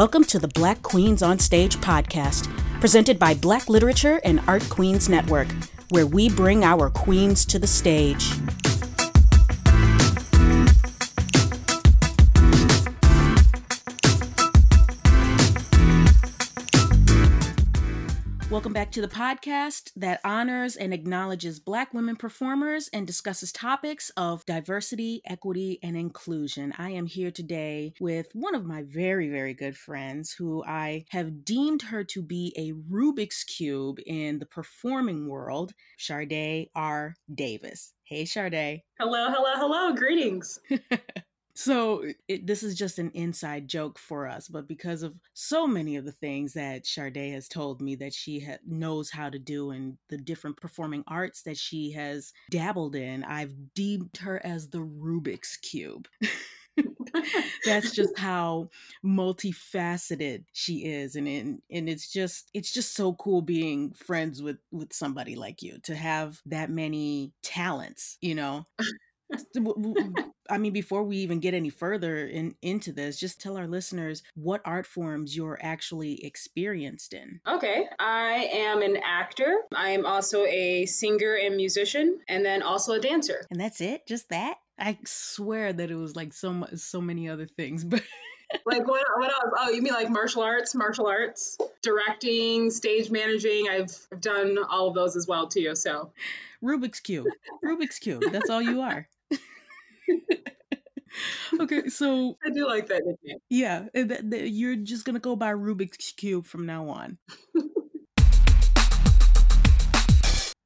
Welcome to the Black Queens on Stage podcast, presented by Black Literature and Art Queens Network, where we bring our queens to the stage. Welcome back to the podcast that honors and acknowledges Black women performers and discusses topics of diversity, equity, and inclusion. I am here today with one of my very, very good friends who I have deemed her to be a Rubik's Cube in the performing world, Sharday R. Davis. Hey, Sharday. Hello, hello, hello. Greetings. So it, this is just an inside joke for us, but because of so many of the things that Sharday has told me that she ha- knows how to do and the different performing arts that she has dabbled in, I've deemed her as the Rubik's cube. that's just how multifaceted she is and, and and it's just it's just so cool being friends with with somebody like you to have that many talents you know I mean, before we even get any further in, into this, just tell our listeners what art forms you're actually experienced in. Okay. I am an actor. I am also a singer and musician, and then also a dancer. And that's it? Just that? I swear that it was like so much, so many other things, but. like what, what else? Oh, you mean like martial arts, martial arts, directing, stage managing. I've, I've done all of those as well too. So Rubik's cube, Rubik's cube. That's all you are. okay, so I do like that nickname. Yeah, th- th- you're just gonna go by Rubik's cube from now on.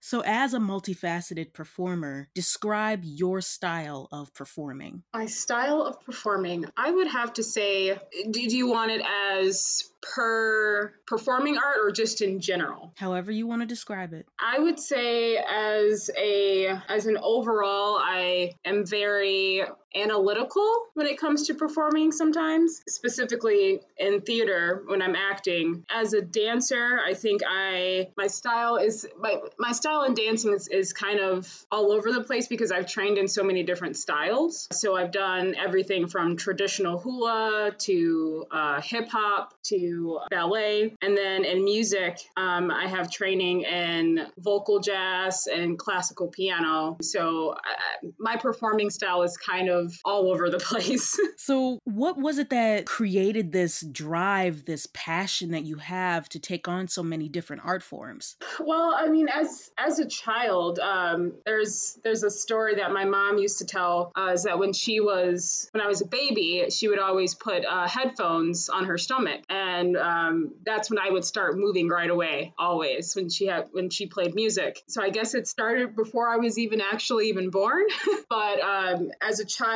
So, as a multifaceted performer, describe your style of performing. My style of performing, I would have to say, uh, do you want it as per performing art or just in general? However you want to describe it. I would say as a as an overall I am very analytical when it comes to performing sometimes, specifically in theater when I'm acting. As a dancer, I think I my style is my my style in dancing is, is kind of all over the place because I've trained in so many different styles. So I've done everything from traditional hula to uh, hip hop to ballet. And then in music, um, I have training in vocal jazz and classical piano. So uh, my performing style is kind of all over the place. so, what was it that created this drive, this passion that you have to take on so many different art forms? Well, I mean, as as a child, um, there's there's a story that my mom used to tell uh, is that when she was when I was a baby, she would always put uh, headphones on her stomach, and and um, that's when I would start moving right away. Always when she had when she played music. So I guess it started before I was even actually even born. but um, as a child,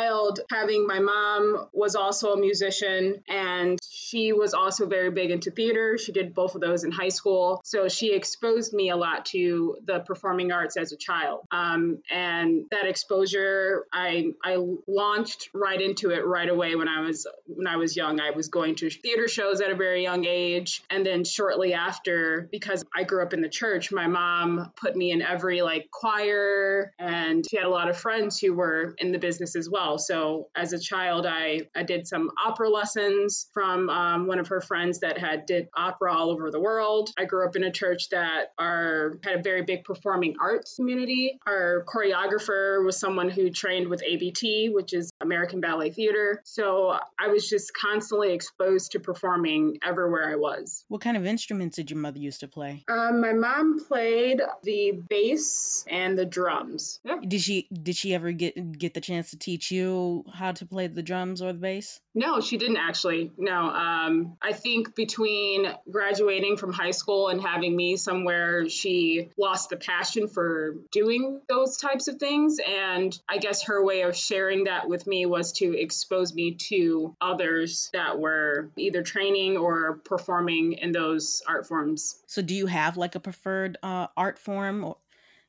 having my mom was also a musician, and she was also very big into theater. She did both of those in high school, so she exposed me a lot to the performing arts as a child. Um, and that exposure, I I launched right into it right away when I was when I was young. I was going to theater shows at a very young age. And then shortly after, because I grew up in the church, my mom put me in every like choir and she had a lot of friends who were in the business as well. So as a child, I, I did some opera lessons from um, one of her friends that had did opera all over the world. I grew up in a church that are had a very big performing arts community. Our choreographer was someone who trained with ABT, which is American Ballet Theater. So I was just constantly exposed to performing everywhere I was. What kind of instruments did your mother used to play? Um, my mom played the bass and the drums. Did she did she ever get get the chance to teach you how to play the drums or the bass? No, she didn't actually. No, um, I think between graduating from high school and having me somewhere, she lost the passion for doing those types of things. And I guess her way of sharing that with me was to expose me to others that were either training or performing in those art forms. So, do you have like a preferred uh, art form or?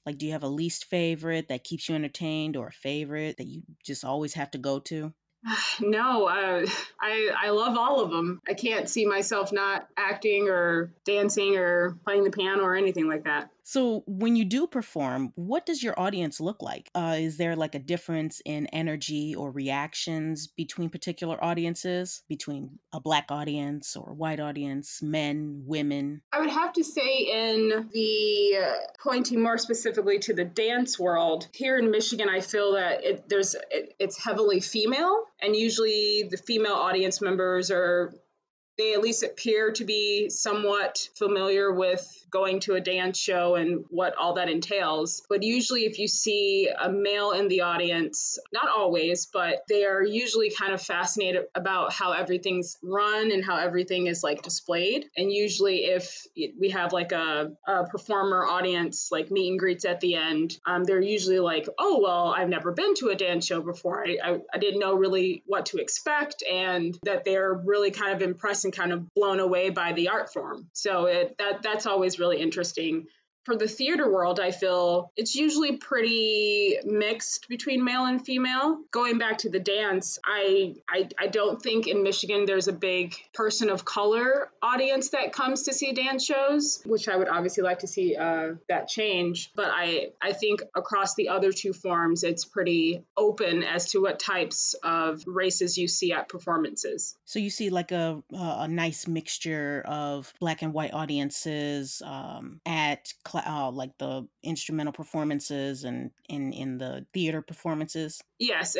Like, do you have a least favorite that keeps you entertained or a favorite that you just always have to go to? No, uh, I I love all of them. I can't see myself not acting or dancing or playing the piano or anything like that. So, when you do perform, what does your audience look like? Uh, is there like a difference in energy or reactions between particular audiences, between a black audience or white audience, men, women? I would have to say, in the uh, pointing more specifically to the dance world, here in Michigan, I feel that it, there's it, it's heavily female, and usually the female audience members are they at least appear to be somewhat familiar with going to a dance show and what all that entails. But usually, if you see a male in the audience, not always, but they are usually kind of fascinated about how everything's run and how everything is like displayed. And usually, if we have like a, a performer audience, like meet and greets at the end, um, they're usually like, oh, well, I've never been to a dance show before. I, I, I didn't know really what to expect, and that they're really kind of impressed and kind of blown away by the art form. So it, that that's always really interesting for the theater world, I feel it's usually pretty mixed between male and female. Going back to the dance, I, I I don't think in Michigan there's a big person of color audience that comes to see dance shows, which I would obviously like to see uh, that change. But I I think across the other two forms, it's pretty open as to what types of races you see at performances. So you see like a a nice mixture of black and white audiences um, at uh, like the instrumental performances and in in the theater performances? Yes,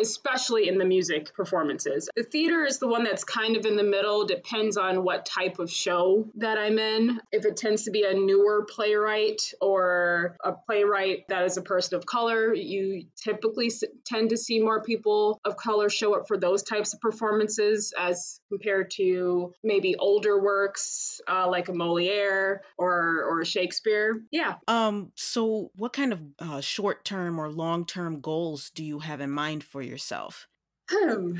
especially in the music performances. The theater is the one that's kind of in the middle. Depends on what type of show that I'm in. If it tends to be a newer playwright or a playwright that is a person of color, you typically tend to see more people of color show up for those types of performances as compared to maybe older works uh, like a Moliere or or Shakespeare. Yeah. Um. So, what kind of uh, short term or long term goals do you have in mind for yourself? Hmm.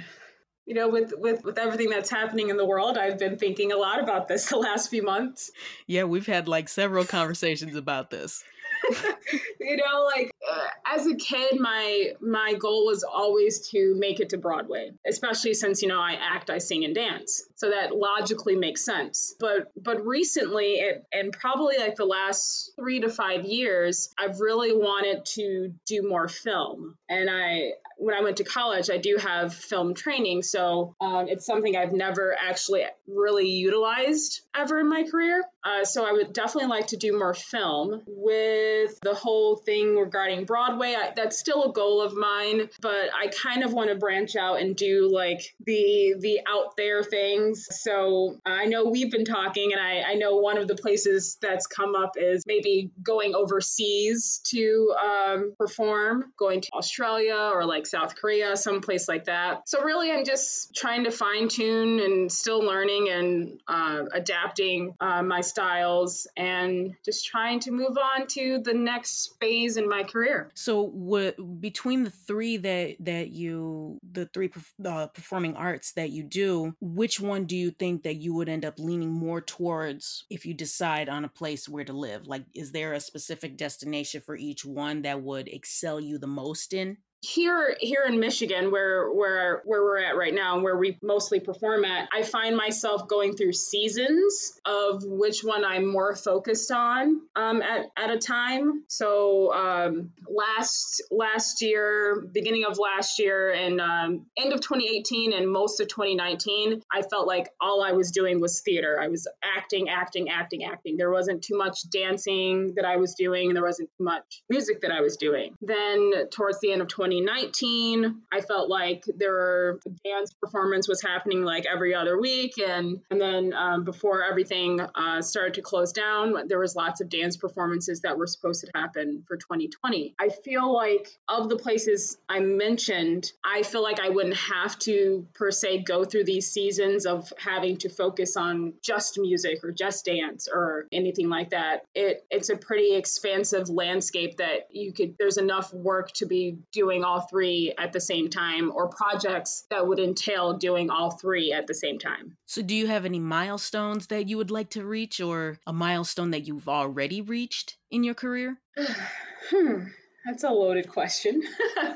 You know, with, with with everything that's happening in the world, I've been thinking a lot about this the last few months. Yeah, we've had like several conversations about this. you know, like uh, as a kid, my my goal was always to make it to Broadway, especially since you know I act, I sing, and dance, so that logically makes sense. But but recently, it, and probably like the last three to five years, I've really wanted to do more film, and I when I went to college, I do have film training. So um, it's something I've never actually really utilized ever in my career. Uh, so I would definitely like to do more film with the whole thing regarding Broadway. I, that's still a goal of mine, but I kind of want to branch out and do like the the out there things. So I know we've been talking, and I, I know one of the places that's come up is maybe going overseas to um, perform, going to Australia or like South Korea, someplace like that. So really, I'm just trying to fine tune and still learning and uh, adapting uh, styles and just trying to move on to the next phase in my career. So, what between the three that that you, the three uh, performing arts that you do, which one do you think that you would end up leaning more towards if you decide on a place where to live? Like, is there a specific destination for each one that would excel you the most in? Here here in Michigan where where where we're at right now and where we mostly perform at I find myself going through seasons of which one I'm more focused on um, at, at a time. So um, last last year beginning of last year and um, end of 2018 and most of 2019 I felt like all I was doing was theater. I was acting acting acting acting. There wasn't too much dancing that I was doing. There wasn't much music that I was doing. Then towards the end of 20 2019. I felt like there were dance performance was happening like every other week, and and then um, before everything uh, started to close down, there was lots of dance performances that were supposed to happen for 2020. I feel like of the places I mentioned, I feel like I wouldn't have to per se go through these seasons of having to focus on just music or just dance or anything like that. It it's a pretty expansive landscape that you could. There's enough work to be doing doing all three at the same time or projects that would entail doing all three at the same time. So, do you have any milestones that you would like to reach or a milestone that you've already reached in your career? hmm, that's a loaded question.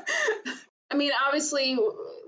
I mean, obviously,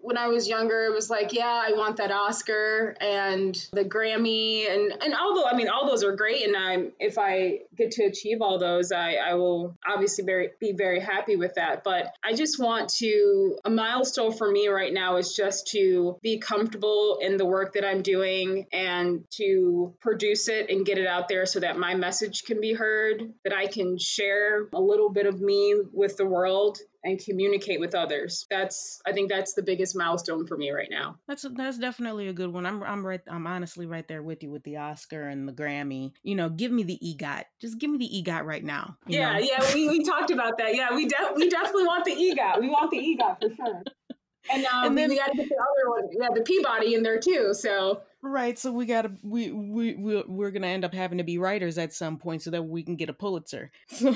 when I was younger, it was like, yeah, I want that Oscar and the Grammy, and and although I mean all those are great, and I'm if I get to achieve all those, I I will obviously very be very happy with that. But I just want to a milestone for me right now is just to be comfortable in the work that I'm doing and to produce it and get it out there so that my message can be heard, that I can share a little bit of me with the world and communicate with others. That's I think that's the biggest milestone for me right now. That's that's definitely a good one. I'm I'm right I'm honestly right there with you with the Oscar and the Grammy. You know, give me the EGOT. Just give me the EGOT right now. Yeah, know? yeah, we, we talked about that. Yeah, we de- we definitely want the EGOT. We want the EGOT for sure. And, um, and then we got to get the other one. Yeah, the Peabody in there too. So right, so we got to we we we we're gonna end up having to be writers at some point so that we can get a Pulitzer. So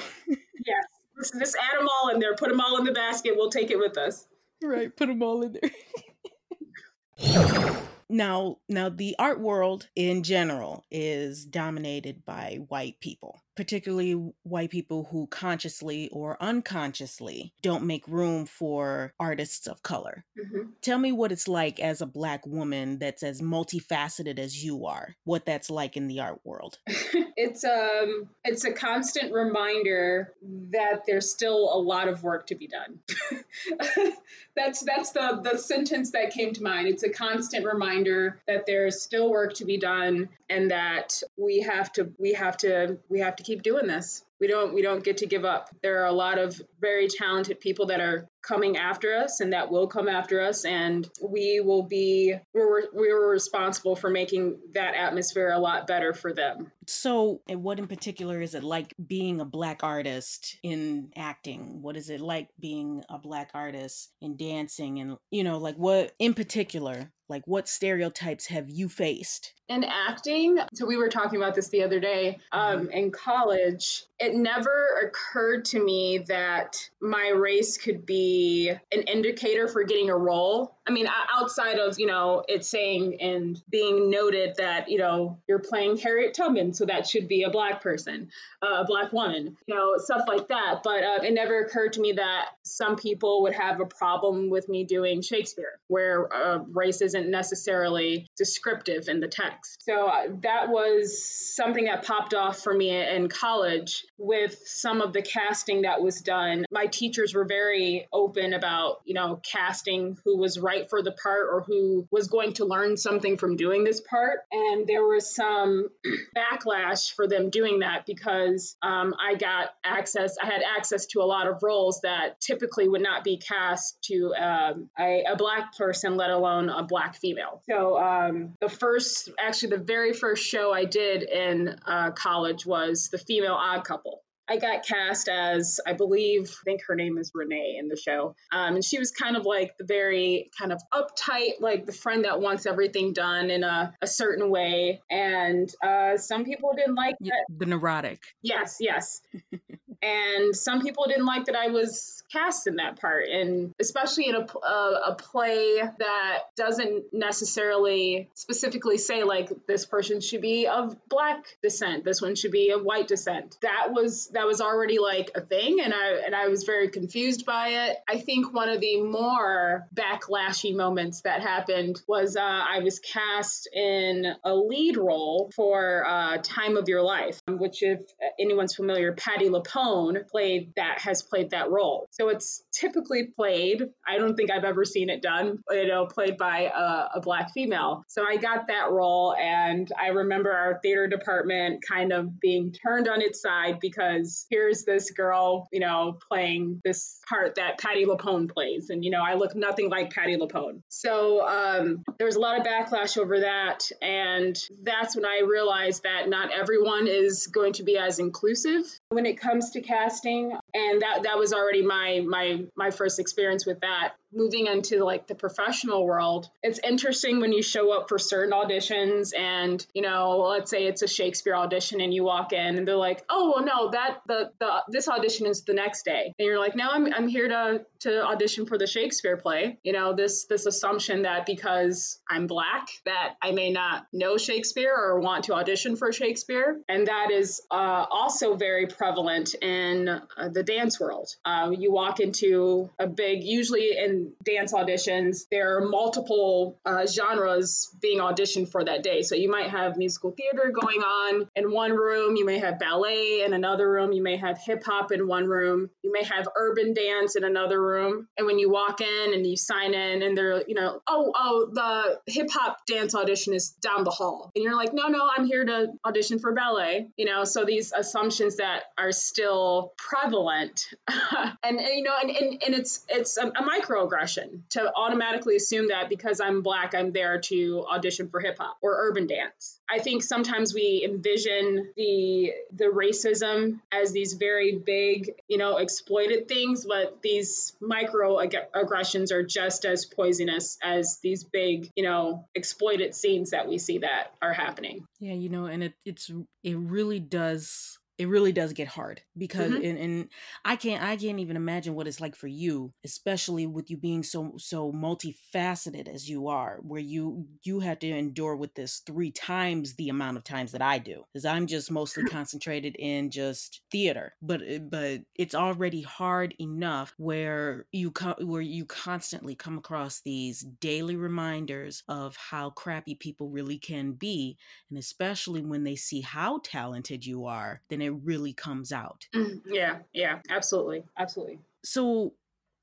yes, just, just add them all in there. Put them all in the basket. We'll take it with us. Right. Put them all in there. now, now the art world in general is dominated by white people particularly white people who consciously or unconsciously don't make room for artists of color. Mm-hmm. Tell me what it's like as a black woman that's as multifaceted as you are, what that's like in the art world. it's um it's a constant reminder that there's still a lot of work to be done. that's that's the the sentence that came to mind. It's a constant reminder that there's still work to be done and that we have to we have to we have to keep doing this. We don't we don't get to give up. There are a lot of very talented people that are coming after us and that will come after us. And we will be we're, we're responsible for making that atmosphere a lot better for them. So what in particular is it like being a black artist in acting? What is it like being a black artist in dancing? And you know like what in particular like what stereotypes have you faced? In acting so we were talking about this the other day um, mm-hmm. in college it never occurred to me that my race could be an indicator for getting a role. I mean, outside of, you know, it saying and being noted that, you know, you're playing Harriet Tubman, so that should be a black person, uh, a black woman, you know, stuff like that. But uh, it never occurred to me that some people would have a problem with me doing Shakespeare, where uh, race isn't necessarily descriptive in the text. So uh, that was something that popped off for me in college with some of the casting that was done. My teachers were very open about, you know, casting who was right for the part or who was going to learn something from doing this part. And there was some backlash for them doing that because um, I got access, I had access to a lot of roles that typically would not be cast to um, a, a, black person, let alone a black female. So um, the first, actually, the very first show I did in uh, college was The Female Odd Couple. I got cast as, I believe, I think her name is Renee in the show. Um, and she was kind of like the very kind of uptight, like the friend that wants everything done in a, a certain way. And uh, some people didn't like that. The neurotic. Yes, yes. and some people didn't like that I was cast in that part, and especially in a, a, a play that doesn't necessarily specifically say like this person should be of black descent, this one should be of white descent. That was that was already like a thing, and I and I was very confused by it. I think one of the more backlashy moments that happened was uh, I was cast in a lead role for uh, Time of Your Life, which if anyone's familiar, Patti Played that has played that role. So it's typically played. I don't think I've ever seen it done, you know, played by a, a black female. So I got that role, and I remember our theater department kind of being turned on its side because here's this girl, you know, playing this part that Patti LuPone plays, and you know, I look nothing like Patti LuPone. So um, there was a lot of backlash over that, and that's when I realized that not everyone is going to be as inclusive when it comes to casting and that that was already my my my first experience with that. Moving into like the professional world it's interesting when you show up for certain auditions and you know let's say it's a shakespeare audition and you walk in and they're like oh well no that the, the this audition is the next day. And you're like no i'm, I'm here to to audition for the shakespeare play. You know this this assumption that because i'm black that i may not know shakespeare or want to audition for shakespeare. And that is uh, also very prevalent in uh, the the dance world. Uh, you walk into a big, usually in dance auditions, there are multiple uh, genres being auditioned for that day. So you might have musical theater going on in one room, you may have ballet in another room, you may have hip hop in one room, you may have urban dance in another room. And when you walk in and you sign in, and they're, you know, oh, oh, the hip hop dance audition is down the hall. And you're like, no, no, I'm here to audition for ballet, you know, so these assumptions that are still prevalent. and, and, you know, and, and, and it's, it's a, a microaggression to automatically assume that because I'm black, I'm there to audition for hip hop or urban dance. I think sometimes we envision the the racism as these very big, you know, exploited things, but these microaggressions are just as poisonous as these big, you know, exploited scenes that we see that are happening. Yeah, you know, and it it's it really does it really does get hard because mm-hmm. and, and i can't i can't even imagine what it's like for you especially with you being so so multifaceted as you are where you you had to endure with this three times the amount of times that i do because i'm just mostly concentrated in just theater but eh, but it's already hard enough where you co- where you constantly come across these daily reminders of how crappy people really can be and especially when they see how talented you are then it it really comes out. Mm, yeah, yeah, absolutely. Absolutely. So,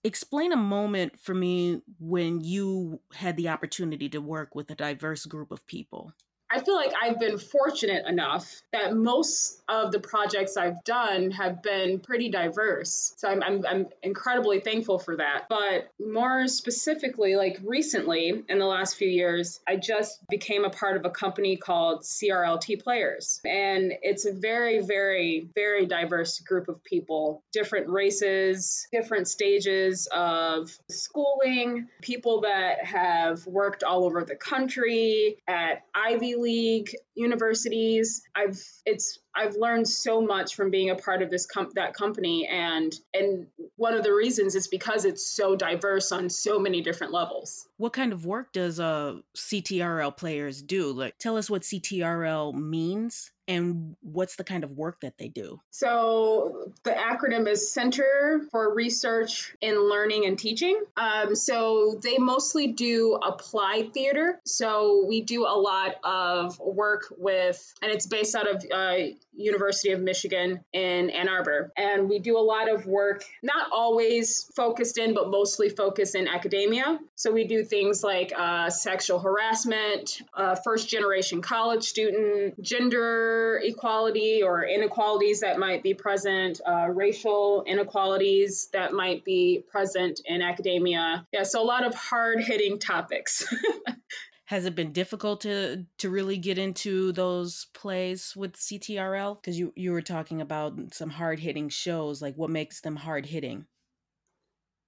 explain a moment for me when you had the opportunity to work with a diverse group of people. I feel like I've been fortunate enough that most of the projects I've done have been pretty diverse. So I'm, I'm, I'm, incredibly thankful for that. But more specifically, like recently in the last few years, I just became a part of a company called CRLT Players. And it's a very, very, very diverse group of people, different races, different stages of schooling, people that have worked all over the country at Ivy League universities. I've it's I've learned so much from being a part of this com- that company and and one of the reasons is because it's so diverse on so many different levels. What kind of work does uh CTRL players do? Like tell us what CTRL means and what's the kind of work that they do? So, the acronym is Center for Research in Learning and Teaching. Um, so, they mostly do applied theater. So, we do a lot of work with, and it's based out of uh, University of Michigan in Ann Arbor. And we do a lot of work, not always focused in, but mostly focused in academia. So we do things like uh, sexual harassment, uh, first generation college student, gender equality or inequalities that might be present, uh, racial inequalities that might be present in academia. Yeah, so a lot of hard hitting topics. has it been difficult to to really get into those plays with CTRL? Because you you were talking about some hard hitting shows. Like, what makes them hard hitting?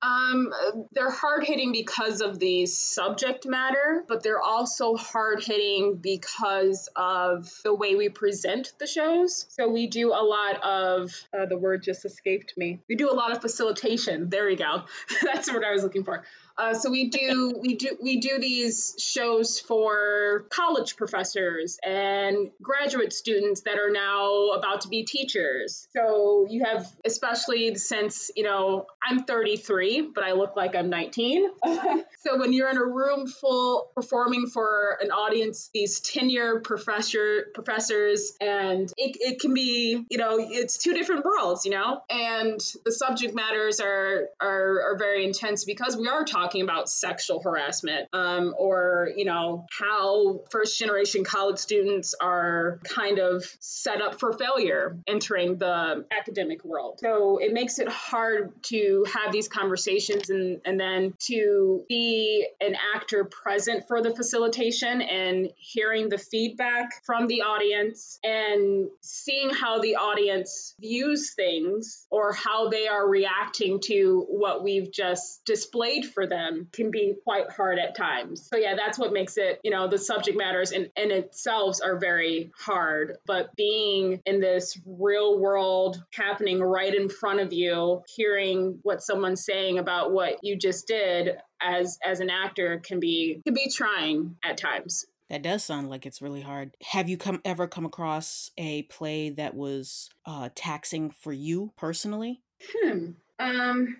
Um, they're hard hitting because of the subject matter, but they're also hard hitting because of the way we present the shows. So we do a lot of uh, the word just escaped me. We do a lot of facilitation. There we go. That's what I was looking for. Uh, so we do we do we do these shows for college professors and graduate students that are now about to be teachers. So you have especially since you know I'm 33, but I look like I'm 19. so when you're in a room full performing for an audience, these tenure professor professors, and it, it can be you know it's two different worlds, you know, and the subject matters are are, are very intense because we are talking talking about sexual harassment um, or, you know, how first generation college students are kind of set up for failure entering the academic world. So it makes it hard to have these conversations and, and then to be an actor present for the facilitation and hearing the feedback from the audience and seeing how the audience views things or how they are reacting to what we've just displayed for them them can be quite hard at times. So yeah, that's what makes it, you know, the subject matters in, in itself are very hard. But being in this real world happening right in front of you, hearing what someone's saying about what you just did as as an actor can be can be trying at times. That does sound like it's really hard. Have you come ever come across a play that was uh, taxing for you personally? Hmm. Um,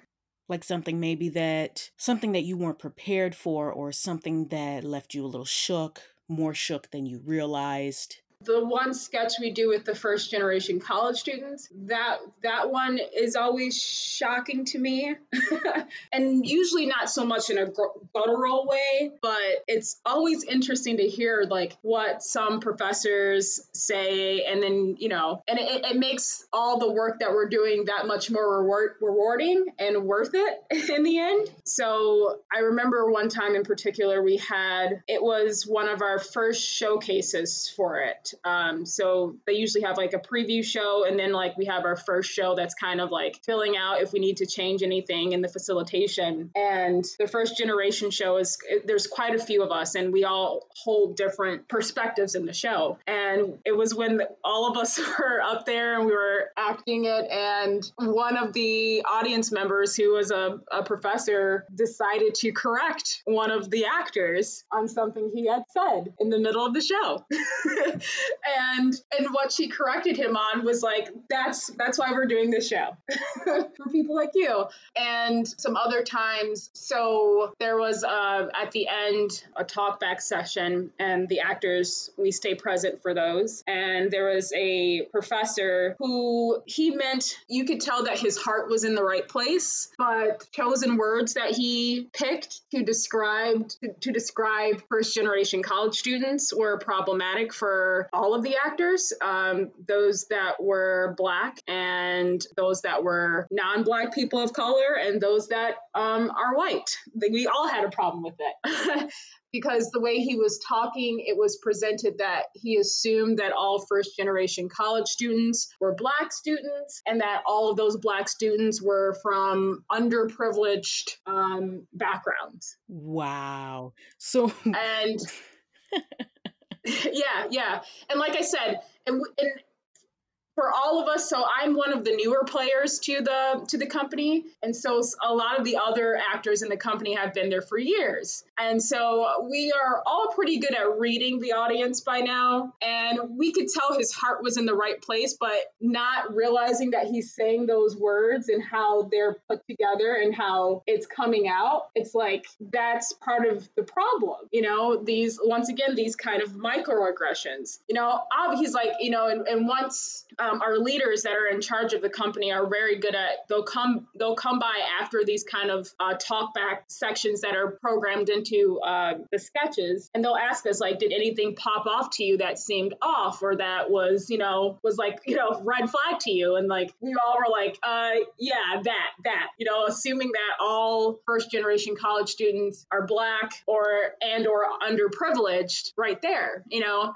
like something maybe that something that you weren't prepared for or something that left you a little shook more shook than you realized the one sketch we do with the first generation college students that that one is always shocking to me. And usually not so much in a guttural way but it's always interesting to hear like what some professors say and then you know and it, it makes all the work that we're doing that much more reward, rewarding and worth it in the end. So i remember one time in particular we had it was one of our first showcases for it um, so they usually have like a preview show, and then like we have our first show that's kind of like filling out if we need to change anything in the facilitation. And the first generation show is there's quite a few of us, and we all hold different perspectives in the show. And it was when all of us were up there and we were acting it, and one of the audience members, who was a, a professor, decided to correct one of the actors on something he had said in the middle of the show. and and what she corrected him on was like that's that's why we're doing this show. For people like you. And some other times so there was uh, at the end a talk back session and the actors we stay present for those. And there was a professor who he meant you could tell that his heart was in the right place but chosen words that he picked to describe to, to describe first generation college students were problematic for all of the actors, um, those that were black and those that were non-black people of color and those that um, are white. We all had a problem with it. because the way he was talking, it was presented that he assumed that all first generation college students were black students and that all of those black students were from underprivileged um, backgrounds. Wow. So, and yeah, yeah. And like I said, and, and for all of us so i'm one of the newer players to the to the company. And so a lot of the other actors in the company have been there for years. And so we are all pretty good at reading the audience by now. And we could tell his heart was in the right place but not realizing that he's saying those words and how they're put together and how it's coming out it's like that's part of the problem you know? These once again these kind of microaggressions. You know he's like you know and, and once um, our leaders that are in charge of the company are very good at they'll come they'll come by after these kind of uh, talk back sections that are programmed into uh, the sketches and they'll ask us like did anything pop off to you that seemed off or that was you know was like you know red flag to you? And like we all were like uh yeah that that you know assuming that all first generation college students are black or and or underprivileged right there you know?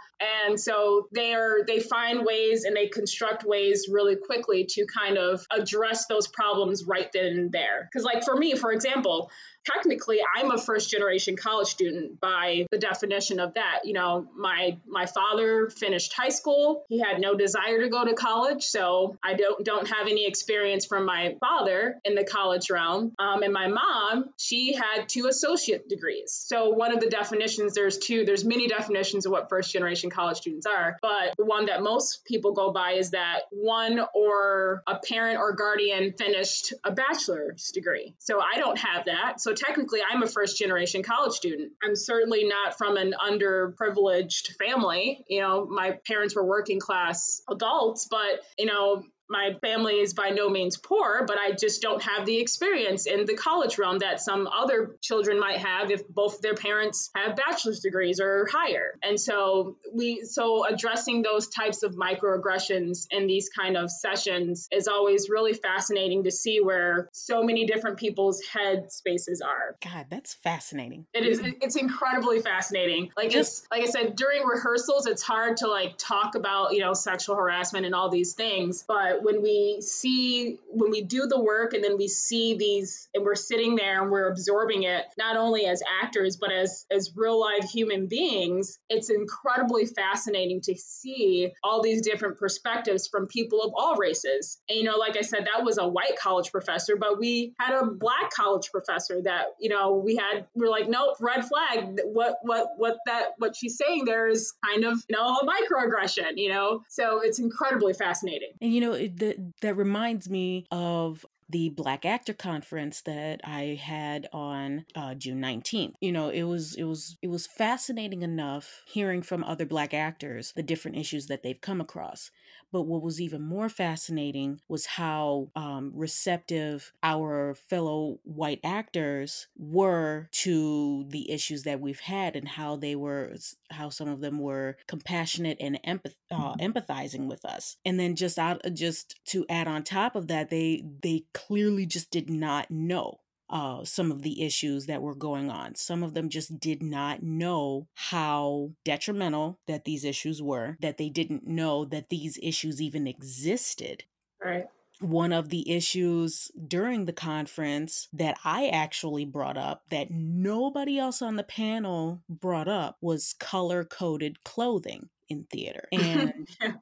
And so they are they find ways and they construct construct ways really quickly to kind of address those problems right then and there. Because, like for me, for example, technically I'm a first generation college student by the definition of that. You know, my my father finished high school. He had no desire to go to college, so I don't don't have any experience from my father in the college realm. Um, and my mom, she had two associate degrees. So one of the definitions, there's two, there's many definitions of what first generation college students are, but the one that most people go by is that one or a parent or guardian finished a bachelor's degree. So I don't have that. So technically, I'm a first generation college student. I'm certainly not from an underprivileged family. You know, my parents were working class adults, but, you know, my family is by no means poor, but I just don't have the experience in the college realm that some other children might have if both their parents have bachelor's degrees or higher. And so we so addressing those types of microaggressions in these kind of sessions is always really fascinating to see where so many different people's head spaces are. God, that's fascinating. It is it's incredibly fascinating. Like just, it's like I said during rehearsals it's hard to like talk about, you know, sexual harassment and all these things, but when we see when we do the work and then we see these and we're sitting there and we're absorbing it not only as actors but as as real life human beings it's incredibly fascinating to see all these different perspectives from people of all races. And you know like i said that was a white college professor but we had a black college professor that you know we had we are like nope red flag. What what what that what she's saying there is kind of you know a microaggression you know? So it's incredibly fascinating. And you know that, that reminds me of the Black Actor Conference that I had on uh, June 19th. You know, it was it was it was fascinating enough hearing from other Black actors the different issues that they've come across. But what was even more fascinating was how um, receptive our fellow white actors were to the issues that we've had and how they were, how some of them were compassionate and empath- uh, mm-hmm. empathizing with us. And then just out, just to add on top of that, they they clearly just did not know uh, some of the issues that were going on. Some of them just did not know how detrimental that these issues were, that they didn't know that these issues even existed. Right. One of the issues during the conference that I actually brought up that nobody else on the panel brought up was color coded clothing in theater. And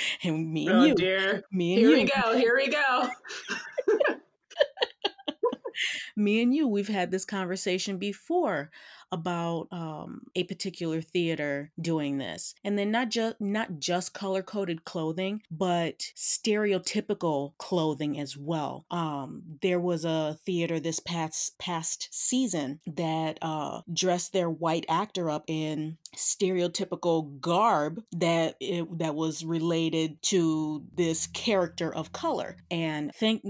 and me and oh, you, dear. me and here you, Here we go, here we go. me and you, we've had this conversation before about um, a particular theater doing this. And then not just not just color coded clothing but stereotypical clothing as well. Um, there was a theater this past past season that uh, dressed their white actor up in stereotypical garb that it, that was related to this character of color. And thank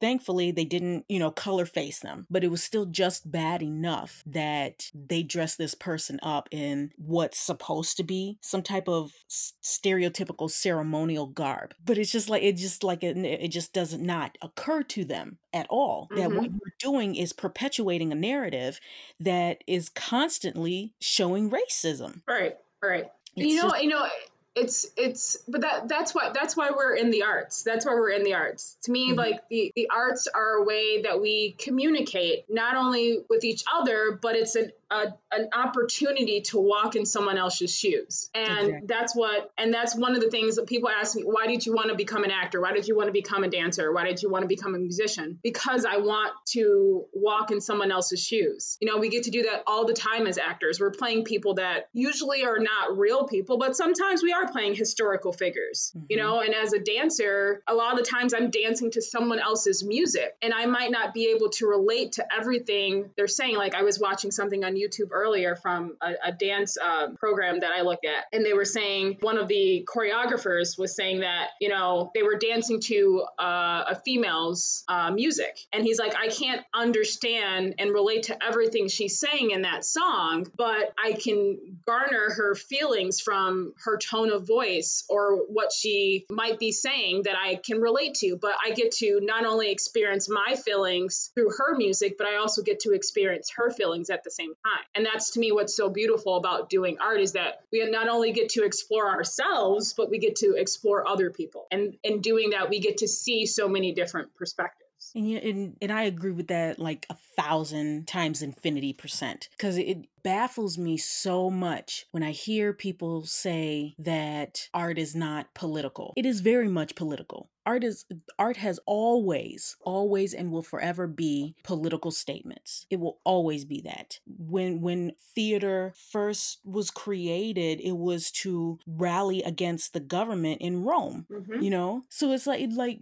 thankfully they didn't you know color face them but it was still just bad enough that that they dress this person up in what's supposed to be some type of stereotypical ceremonial garb. But it's just like it just like it, it just does not occur to them at all mm-hmm. that what mm-hmm. you're doing is perpetuating a narrative that is constantly showing racism. Right, right. It's you know, just, you know, it's it's but that that's why that's why we're in the arts that's why we're in the arts to me mm-hmm. like the the arts are a way that we communicate not only with each other but it's an a, an opportunity to walk in someone else's shoes. And that's what, and that's one of the things that people ask me, why did you want to become an actor? Why did you want to become a dancer? Why did you want to become a musician? Because I want to walk in someone else's shoes. You know, we get to do that all the time as actors. We're playing people that usually are not real people, but sometimes we are playing historical figures, mm-hmm. you know, and as a dancer, a lot of the times I'm dancing to someone else's music and I might not be able to relate to everything they're saying. Like I was watching something on YouTube earlier from a, a dance uh, program that I looked at, and they were saying one of the choreographers was saying that you know they were dancing to uh, a female's uh, music, and he's like, I can't understand and relate to everything she's saying in that song, but I can garner her feelings from her tone of voice or what she might be saying that I can relate to. But I get to not only experience my feelings through her music, but I also get to experience her feelings at the same time. And that's to me what's so beautiful about doing art is that we not only get to explore ourselves, but we get to explore other people. And in doing that, we get to see so many different perspectives. And, and and I agree with that like a thousand times infinity percent because it baffles me so much when I hear people say that art is not political. It is very much political art is art has always always and will forever be political statements. It will always be that. When when theater first was created it was to rally against the government in rome mm-hmm. you know? So it's like like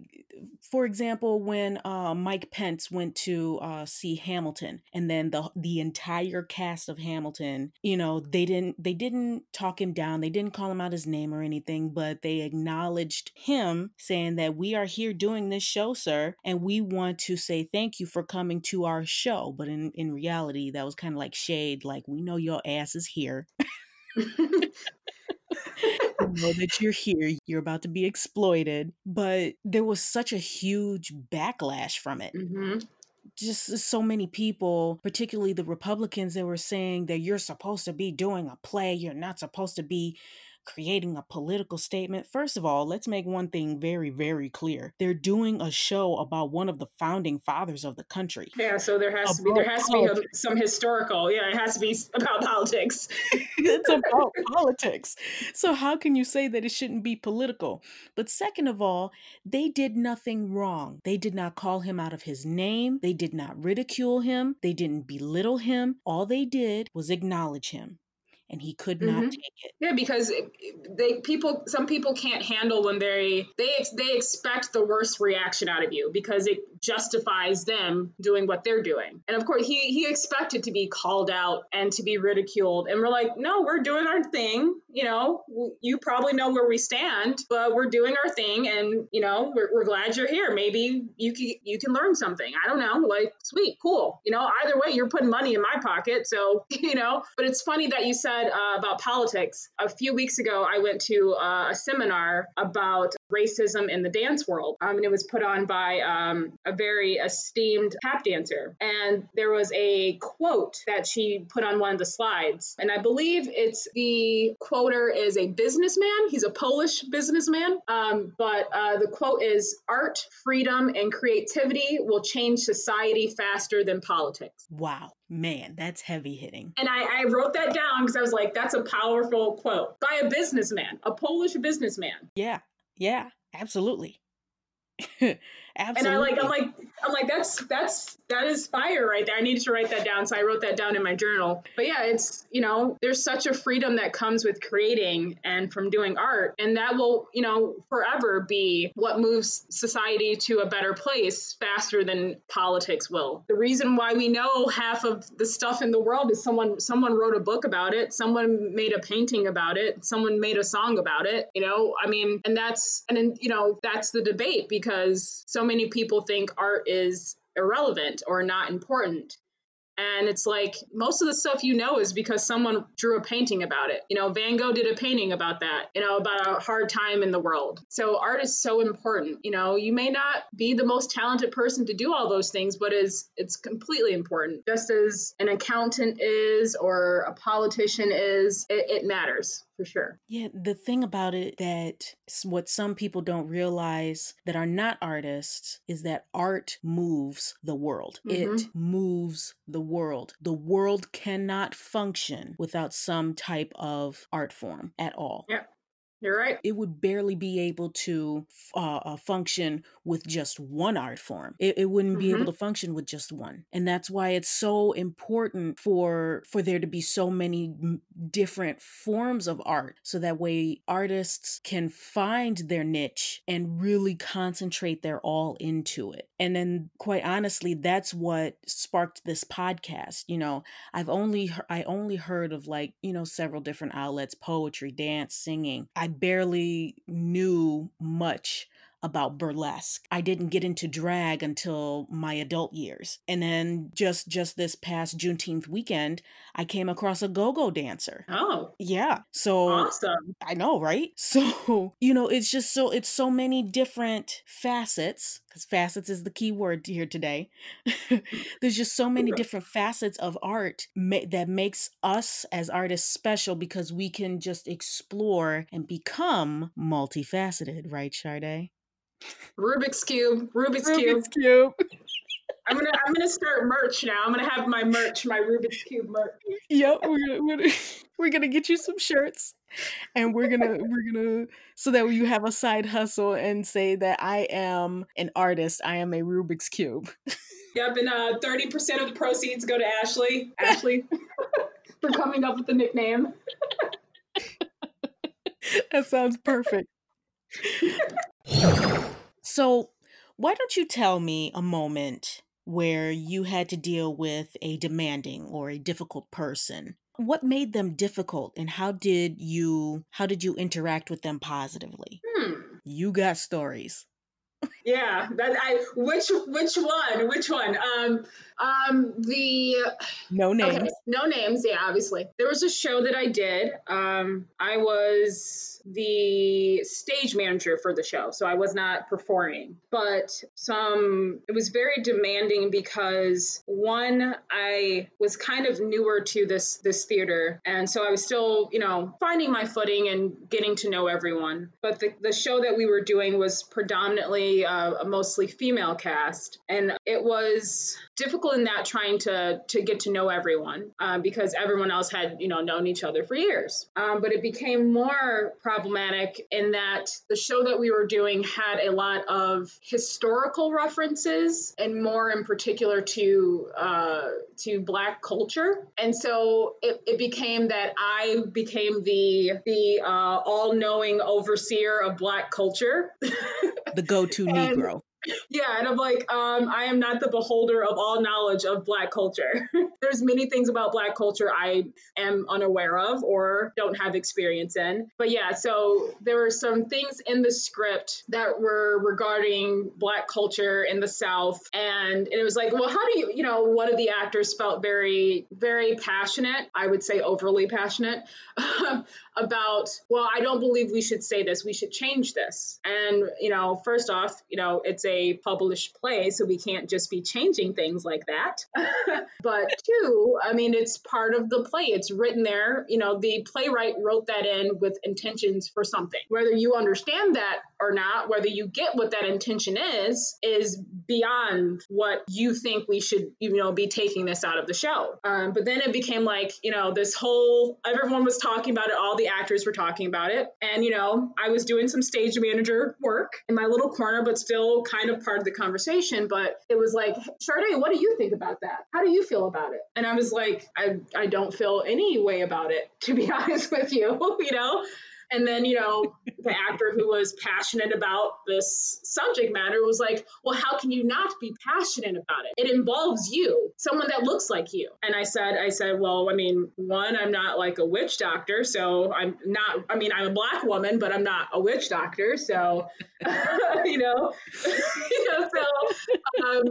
for example when uh, mike pence went to uh, see hamilton and then the the entire cast of hamilton you know they didn't they didn't talk him down they didn't call him out his name or anything but they acknowledged him saying that we are here doing this show, sir, and we want to say thank you for coming to our show. But in, in reality, that was kind of like shade, like, we know your ass is here. we know that you're here. You're about to be exploited. But there was such a huge backlash from it. Mm-hmm just so many people, particularly the Republicans, that were saying that you're supposed to be doing a play, you're not supposed to be creating a political statement. First of all, let's make one thing very, very clear. They're doing a show about one of the founding fathers of the country. Yeah, so there has to be there has politics. to be some historical. Yeah, it has to be about politics. it's about politics. So how can you say that it shouldn't be political? But second of all, they did nothing wrong. They did not call him out of his name. They did not ridicule him. They didn't belittle him. All they did was acknowledge him and he could not Mhm. take it. Yeah, because they people some people can't handle when they they they expect the worst reaction out of you because it justifies them doing what they're doing. And of course, he he expected to be called out and to be ridiculed, and we're like, no, we're doing our thing. You know, you probably know where we stand, but we're doing our thing, and you know, we're, we're glad you're here. Maybe you can you can learn something. I don't know, like sweet, cool. You know, either way, you're putting money in my pocket, so you know. But it's funny that you said uh, about politics. A few weeks ago, I went to uh, a seminar about racism in the dance world, um, and it was put on by um, a very esteemed tap dancer. And there was a quote that she put on one of the slides, and I believe it's the quoter is a businessman. He's a Polish businessman, um, but uh, the quote is: "Art, freedom, and creativity will change society faster than politics." Wow, man, that's heavy hitting. And I, I wrote that down because I was like, that's a powerful quote by a businessman, a Polish businessman. Yeah, yeah, absolutely. And absolutely. I like, I'm like, I'm like, that's that's that is fire right there. I needed to write that down, so I wrote that down in my journal. But yeah, it's you know, there's such a freedom that comes with creating and from doing art, and that will you know forever be what moves society to a better place faster than politics will. The reason why we know half of the stuff in the world is someone someone wrote a book about it, someone made a painting about it, someone made a song about it. You know, I mean, and that's and you know that's the debate because so many people think art is irrelevant or not important. And it's like most of the stuff you know is because someone drew a painting about it. You know, Van Gogh did a painting about that, you know, about a hard time in the world. So art is so important. You know, you may not be the most talented person to do all those things, but is it's completely important. Just as an accountant is or a politician is, it, it matters for sure. Yeah, the thing about it that what some people don't realize that are not artists is that art moves the world. It mm-hmm. moves the world. The world cannot function without some type of art form at all. You're right. It would barely be able to uh, uh, function with just one art form. It, it wouldn't be able to function with just one, and that's why it's so important for for there to be so many different forms of art, so that way artists can find their niche and really concentrate their all into it. And then, quite honestly, that's what sparked this podcast. You know, I've only I only heard of like you know several different outlets: poetry, dance, singing. I barely knew much about burlesque. I didn't get into drag until my adult years. And then just just this past Juneteenth weekend, I came across a go-go dancer. Oh, Yeah. So awesome. I know, right? So, you know, it's just so it's so many different facets because facets is the key word here today. There's just so many different facets of art ma- that makes us as artists special because we can just explore and become multifaceted, right, Sade? Rubik's cube, Rubik's, cube. cube. I'm gonna I'm gonna start merch now. I'm gonna have my merch, my Rubik's cube merch. yep, we're gonna, we're gonna we're gonna get you some shirts, and we're gonna we're gonna so that you have a side hustle and say that I am an artist. I am a Rubik's cube. Yep, and uh, 30% of the proceeds go to Ashley. Ashley for coming up with the nickname. that sounds perfect. So, why don't you tell me a moment where you had to deal with a demanding or a difficult person? What made them difficult and how did you how did you interact with them positively? Hmm. You got stories. Yeah, that I which which one? Which one? Um um the No names. Okay, no names, yeah, obviously. There was a show that I did. Um, I was the stage manager for the show, so I was not performing. But some, it was very demanding because one, I was kind of newer to this this theater, and so I was still, you know, finding my footing and getting to know everyone. But the the show that we were doing was predominantly uh, a, a mostly female cast, and it was difficult in that trying to to get to know everyone um, because everyone else had you know known each other for years. Um, but it became more problematic in that the show that we were doing had a lot of historical references, and more in particular to uh, to Black culture, and so it, it became that I became the the uh, all knowing overseer of Black culture, the go to Negro yeah and i'm like um, i am not the beholder of all knowledge of black culture. There's many things about black culture i am unaware of or don't have experience in. But yeah so there were some things in the script that were regarding black culture in the south. And it was like well how do you you know one of the actors felt very very passionate i would say overly passionate about well i don't believe we should say this we should change this. And you know first off you know it's a a published play, so we can't just be changing things like that. but two, I mean, it's part of the play. It's written there. You know, the playwright wrote that in with intentions for something. Whether you understand that or not, whether you get what that intention is, is beyond what you think we should, you know, be taking this out of the show. Um, but then it became like, you know, this whole everyone was talking about it, all the actors were talking about it, and you know, I was doing some stage manager work in my little corner, but still kind of part of the conversation. But it was like, Sharday, what do you think about that? How do you feel about it? And I was like, I I don't feel any way about it, to be honest with you, you know. And then, you know, the actor who was passionate about this subject matter was like, well, how can you not be passionate about it? It involves you, someone that looks like you. And I said, I said, well, I mean, one, I'm not like a witch doctor. So I'm not, I mean, I'm a black woman, but I'm not a witch doctor. So, you know, you know, so, um,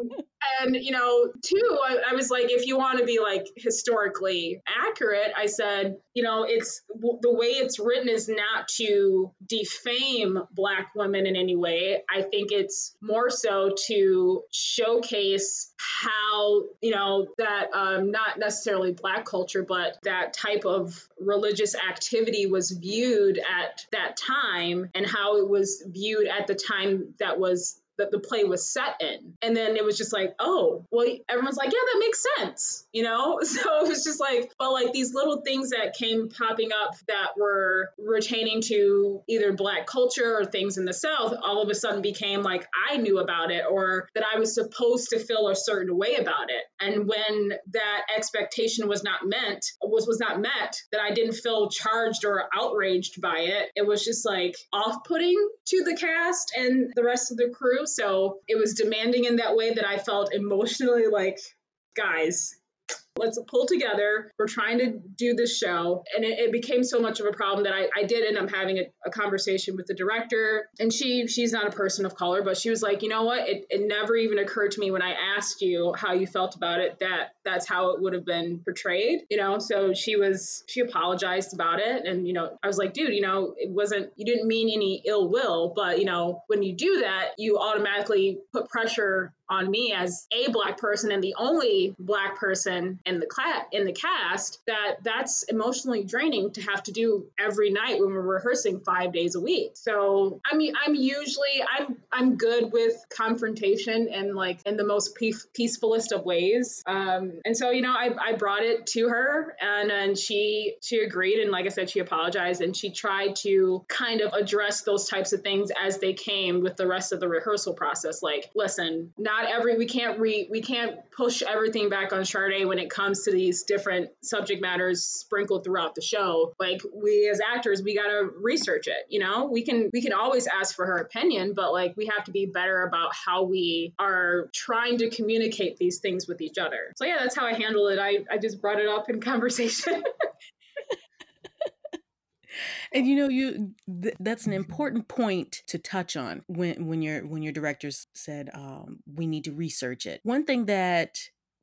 and you know two I, I, was like if you want to be like historically accurate i said you know it's the way it's written is not to defame black women in any way. I think it's more so to showcase how you know that um, not necessarily black culture but that type of religious activity was viewed at that time and how it was viewed at the time that was that the play was set in. And then it was just like, oh, well, everyone's like, yeah, that makes sense, you know? So it was just like, but like these little things that came popping up that were retaining to either Black culture or things in the South all of a sudden became like I knew about it or that I was supposed to feel a certain way about it. And when that expectation was not meant, was, was not met, that I didn't feel charged or outraged by it, it was just like off putting to the cast and the rest of the crew so it was demanding in that way that I felt emotionally like, guys, let's pull together. We're trying to do this show. And it, it became so much of a problem that I, I did end up having a, a, conversation with the director. And she she's not a person of color, but she was like, you know what? It, it never even occurred to me when I asked you how you felt about it that that's how it would have been portrayed, you know? So she was, she apologized about it. And, you know, I was like, dude, you know, it wasn't, you didn't mean any ill will, but, you know, when you do that, you automatically put pressure on me as a black person and the only black person in the class in the cast that that's emotionally draining to have to do every night when we're rehearsing five days a week. So i mean i'm usually i'm i'm good with confrontation and like in the most peace, peacefulest of ways. Um, and so you know I, I brought it to her and and she she agreed and like i said she apologized and she tried to kind of address those types of things as they came with the rest of the rehearsal process. Like listen not not every we can't re we can't push everything back on Sharday when it comes to these different subject matters sprinkled throughout the show. Like we as actors, we gotta research it. You know, we can we can always ask for her opinion, but like we have to be better about how we are trying to communicate these things with each other. So yeah, that's how I handle it. I I just brought it up in conversation. and you know you th- that's an important point to touch on when when your when your directors said um, we need to research it. One thing that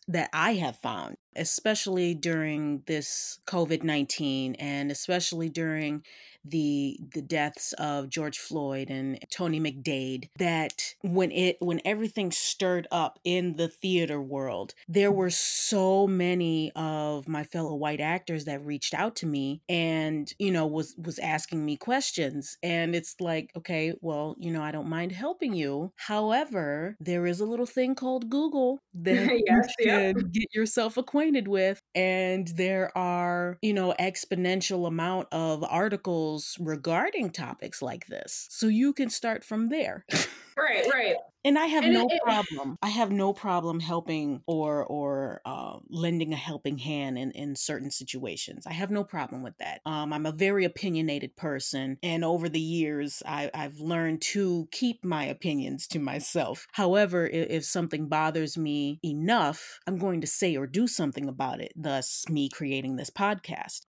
that i have found especially during this covid-19 and especially during the the deaths of George Floyd and Tony McDade that when it when everything stirred up in the theater world, there were so many of my fellow white actors that reached out to me and, you know, was was asking me questions. And it's like, okay, well, you know, I don't mind helping you. However, there is a little thing called Google that yes, you can yeah. get yourself acquainted with. And there are, you know, exponential amount of articles regarding topics like this. So you can start from there. right, right. And I have and no it, problem. I have no problem helping or or uh, lending a helping hand in in certain situations. I have no problem with that. Um, I'm a very opinionated person, and over the years, I, I've learned to keep my opinions to myself. However, if, if something bothers me enough, I'm going to say or do something about it. Thus, me creating this podcast.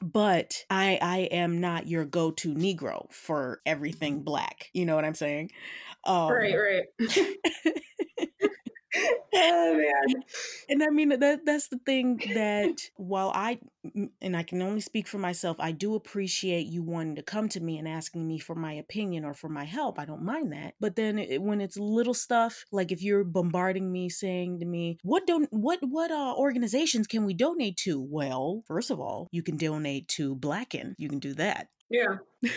But I I am not your go-to Negro for everything black. You know what I'm saying? Um, right, right. oh man. And i mean that that's the thing that while i and i can only speak for myself i do appreciate you wanting to come to me and asking me for my opinion or for my help. I don't mind that. But then it, when it's little stuff like if you're bombarding me saying to me what don't what what uh, organizations can we donate to? Well first of all you can donate to blacken. You can do that. Yeah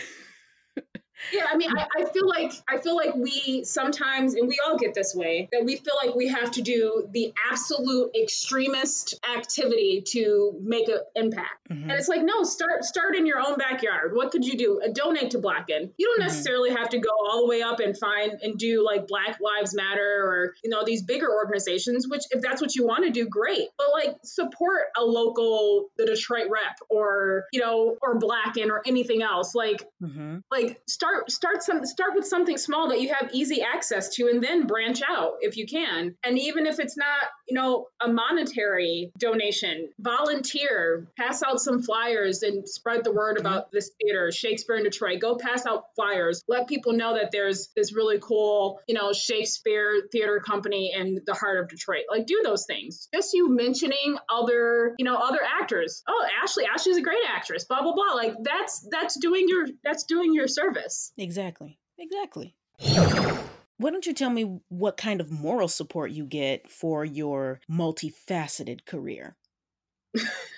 yeah, I mean, I, I, feel like I feel like we sometimes, and we all get this way, that we feel like we have to do the absolute extremist activity to make an impact. Mm-hmm. And it's like, no, start start in your own backyard. What could you do? Donate to Blacken. You don't mm-hmm. necessarily have to go all the way up and find and do like Black Lives Matter or you know these bigger organizations. Which, if that's what you want to do, great. But like support a local, the Detroit Rep, or you know, or Blacken or anything else. Like, mm-hmm. like start start start some start with something small that you have easy access to and then branch out if you can. And even if it's not you know a monetary donation volunteer pass out some flyers and spread the word about mm-hmm. this theater shakespeare in detroit go pass out flyers. Let people know that there's this really cool you know shakespeare theater company in the heart of detroit. Like do those things. Just you mentioning other you know other actors. Oh ashley ashley's a great actress blah blah blah. Like that's that's doing your that's doing your service Exactly. Exactly. Why don't you tell me what kind of moral support you get for your multifaceted career?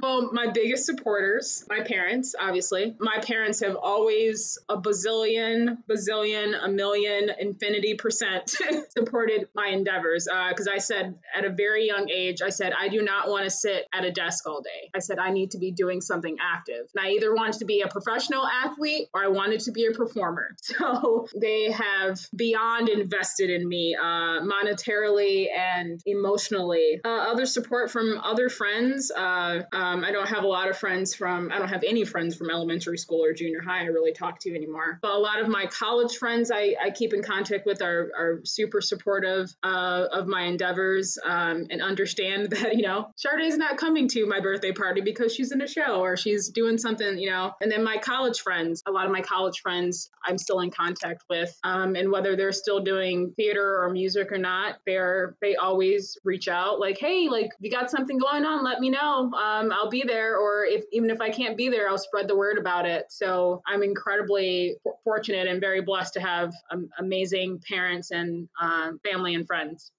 Well, my biggest supporters, my parents, obviously. My parents have always a bazillion, bazillion, a million, infinity percent supported my endeavors. Because uh, I said at a very young age, I said, I do not want to sit at a desk all day. I said, I need to be doing something active. And I either wanted to be a professional athlete or I wanted to be a performer. So they have beyond invested in me uh, monetarily and emotionally. Uh, other support from other friends. Uh, um, I don't have a lot of friends from, I don't have any friends from elementary school or junior high I really talk to anymore. But a lot of my college friends I, I keep in contact with are, are super supportive uh, of my endeavors um, and understand that, you know, Sharda is not coming to my birthday party because she's in a show or she's doing something, you know. And then my college friends, a lot of my college friends I'm still in contact with. Um, and whether they're still doing theater or music or not, they're, they always reach out like, hey, like, you got something going on, let me know. Um, I'll be there, or if even if I can't be there, I'll spread the word about it. So I'm incredibly fortunate and very blessed to have um, amazing parents and uh, family and friends.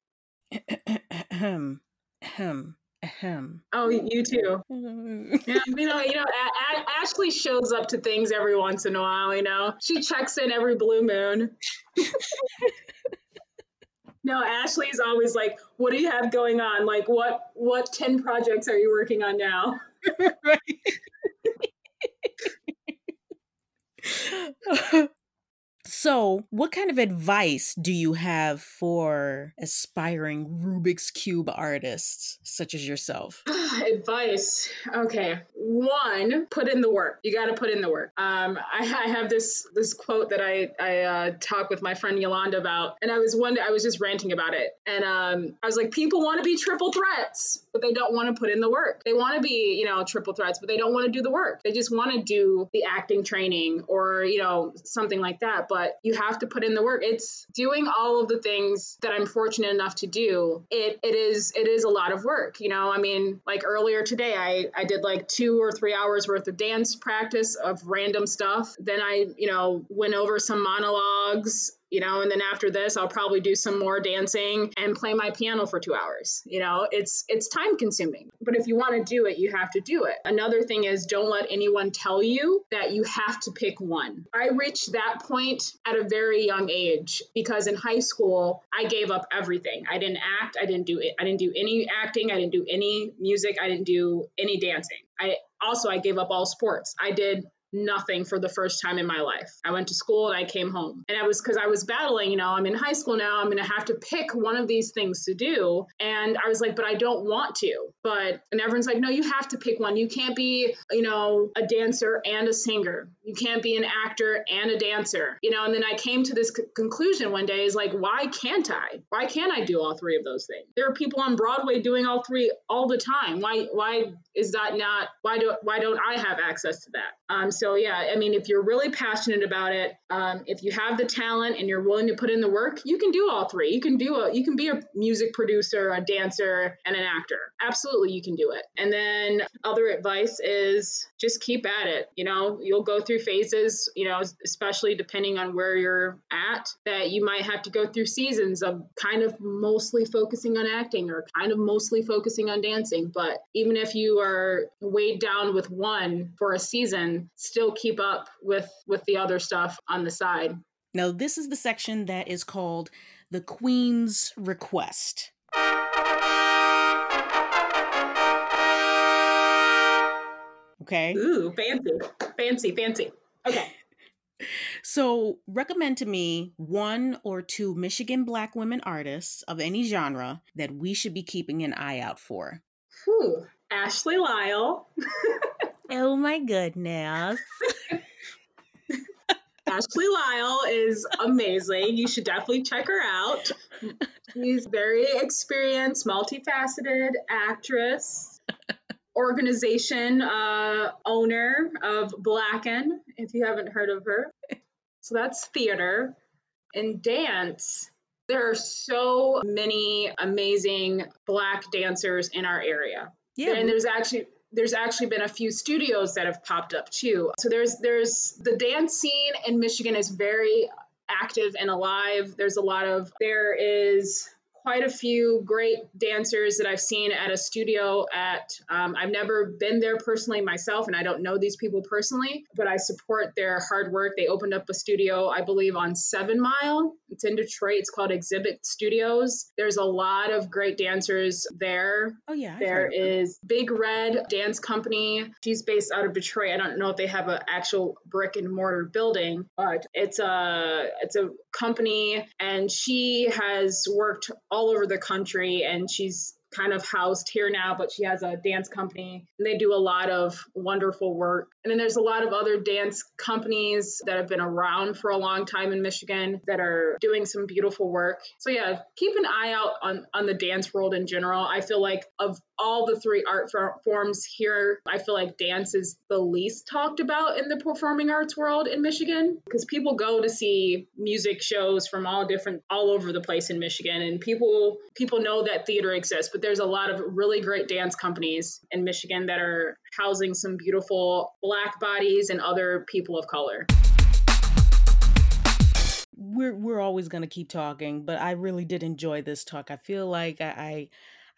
Ahem. Ahem. Ahem. Oh, you too. yeah, you know, you know, a- a- Ashley shows up to things every once in a while. You know, she checks in every blue moon. No, Ashley's always like, "What do you have going on? Like, what what ten projects are you working on now?" right. So, what kind of advice do you have for aspiring Rubik's Cube artists such as yourself? advice. Okay. One, put in the work. You got to put in the work. Um, I, I, have this this quote that I I uh, talk with my friend Yolanda about, and I was one I was just ranting about it, and um, I was like, people want to be triple threats, but they don't want to put in the work. They want to be you know triple threats, but they don't want to do the work. They just want to do the acting training or you know something like that, but but you have to put in the work. It's doing all of the things that I'm fortunate enough to do. It it is it is a lot of work. You know, I mean, like earlier today, I I did like two or three hours worth of dance practice of random stuff. Then I you know went over some monologues you know and then after this i'll probably do some more dancing and play my piano for two hours you know? It's it's time consuming but if you want to do it you have to do it. Another thing is don't let anyone tell you that you have to pick one. I reached that point at a very young age because in high school i gave up everything. I didn't act i didn't do it i didn't do any acting i didn't do any music i didn't do any dancing. I also i gave up all sports. I did nothing for the first time in my life. I went to school and I came home. And I was because I was battling, you know, I'm in high school now, I'm going to have to pick one of these things to do. And I was like, but I don't want to. But, and everyone's like, no, you have to pick one. You can't be, you know, a dancer and a singer. You can't be an actor and a dancer, you know. And then I came to this c- conclusion one day is like, why can't I? Why can't I do all three of those things? There are people on Broadway doing all three all the time. Why, why is that not, why do, why don't I have access to that? Um, so yeah, I mean, if you're really passionate about it, um, if you have the talent and you're willing to put in the work, you can do all three. You can do a, you can be a music producer, a dancer, and an actor. Absolutely, you can do it. And then other advice is just keep at it. You know, you'll go through phases. You know, especially depending on where you're at, that you might have to go through seasons of kind of mostly focusing on acting or kind of mostly focusing on dancing. But even if you are weighed down with one for a season, still keep up with with the other stuff on the side. Now, this is the section that is called the Queen's Request. Okay. Ooh, fancy, fancy, fancy. Okay. So, recommend to me one or two Michigan Black women artists of any genre that we should be keeping an eye out for. Whew. Ashley Lyle. oh my goodness. Ashley Lyle is amazing. You should definitely check her out. She's very experienced, multifaceted actress, organization uh, owner of Blacken, if you haven't heard of her. So that's theater. And dance, there are so many amazing Black dancers in our area. Yeah. And there's actually there's actually been a few studios that have popped up too. So there's there's the dance scene in Michigan is very active and alive. There's a lot of there is quite a few great dancers that I've seen at a studio at. Um, I've never been there personally myself, and I don't know these people personally, but I support their hard work. They opened up a studio, I believe, on Seven Mile. It's in Detroit. It's called Exhibit Studios. There's a lot of great dancers there. Oh yeah. I've there is Big Red Dance Company. She's based out of Detroit. I don't know if they have an actual brick and mortar building, but it's a it's a company, and she has worked all over the country and she's kind of housed here now, but she has a dance company and they do a lot of wonderful work. And then there's a lot of other dance companies that have been around for a long time in Michigan that are doing some beautiful work. So yeah, keep an eye out on on the dance world in general. I feel like of all the three art forms here, I feel like dance is the least talked about in the performing arts world in Michigan because people go to see music shows from all different all over the place in Michigan and people people know that theater exists, but there's a lot of really great dance companies in Michigan that are housing some beautiful black bodies and other people of color. We're we're always going to keep talking but i really did enjoy this talk. I feel like I, I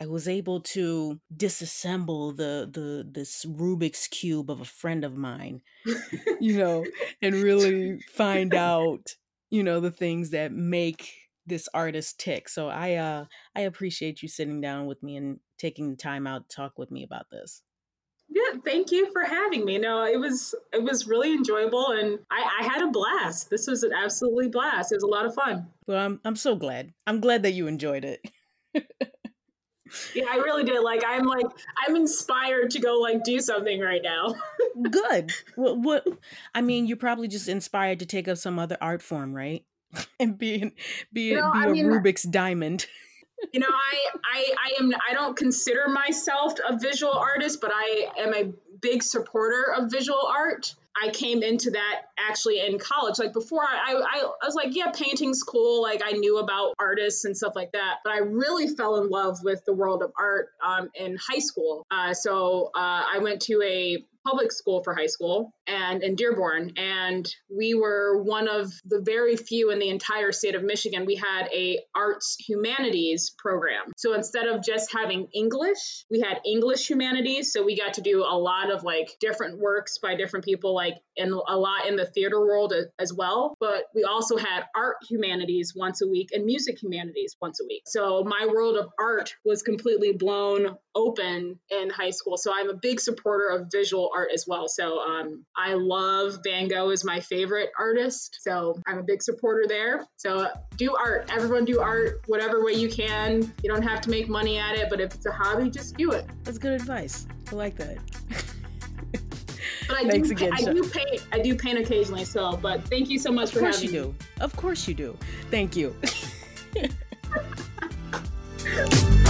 i was able to disassemble the the this rubik's cube of a friend of mine you know and really find out you know the things that make this artist tick. So i uh i appreciate you sitting down with me and taking the time out to talk with me about this yeah, thank you for having me. No, it was it was really enjoyable, and I, I had a blast. This was an absolutely blast. It was a lot of fun. Well, I'm I'm so glad. I'm glad that you enjoyed it. yeah, I really did. Like, I'm like I'm inspired to go like do something right now. Good. What, what? I mean, you're probably just inspired to take up some other art form, right? and be be, know, be I a mean, Rubik's diamond you know, I, I, I am, I don't consider myself a visual artist, but I am a big supporter of visual art. I came into that actually in college. Like before, I, I, I was like, yeah, painting's cool. Like I knew about artists and stuff like that. But I really fell in love with the world of art um, in high school. Uh, so uh, I went to a public school for high school and in Dearborn. And we were one of the very few in the entire state of Michigan. We had a arts humanities program. So instead of just having English, we had English humanities. So we got to do a lot of like different works by different people, like in a lot in the theater world as well. But we also had art humanities once a week and music humanities once a week. So my world of art was completely blown open in high school. So I'm a big supporter of visual art as well. So um, I love Van Gogh is my favorite artist. So I'm a big supporter there. So do art. Everyone do art whatever way you can. You don't have to make money at it, but if it's a hobby, just do it. That's good advice. I like that. but I do, again, I do paint. I do paint occasionally. So, but thank you so much for having me. Of course you do. Of course you do. Thank you.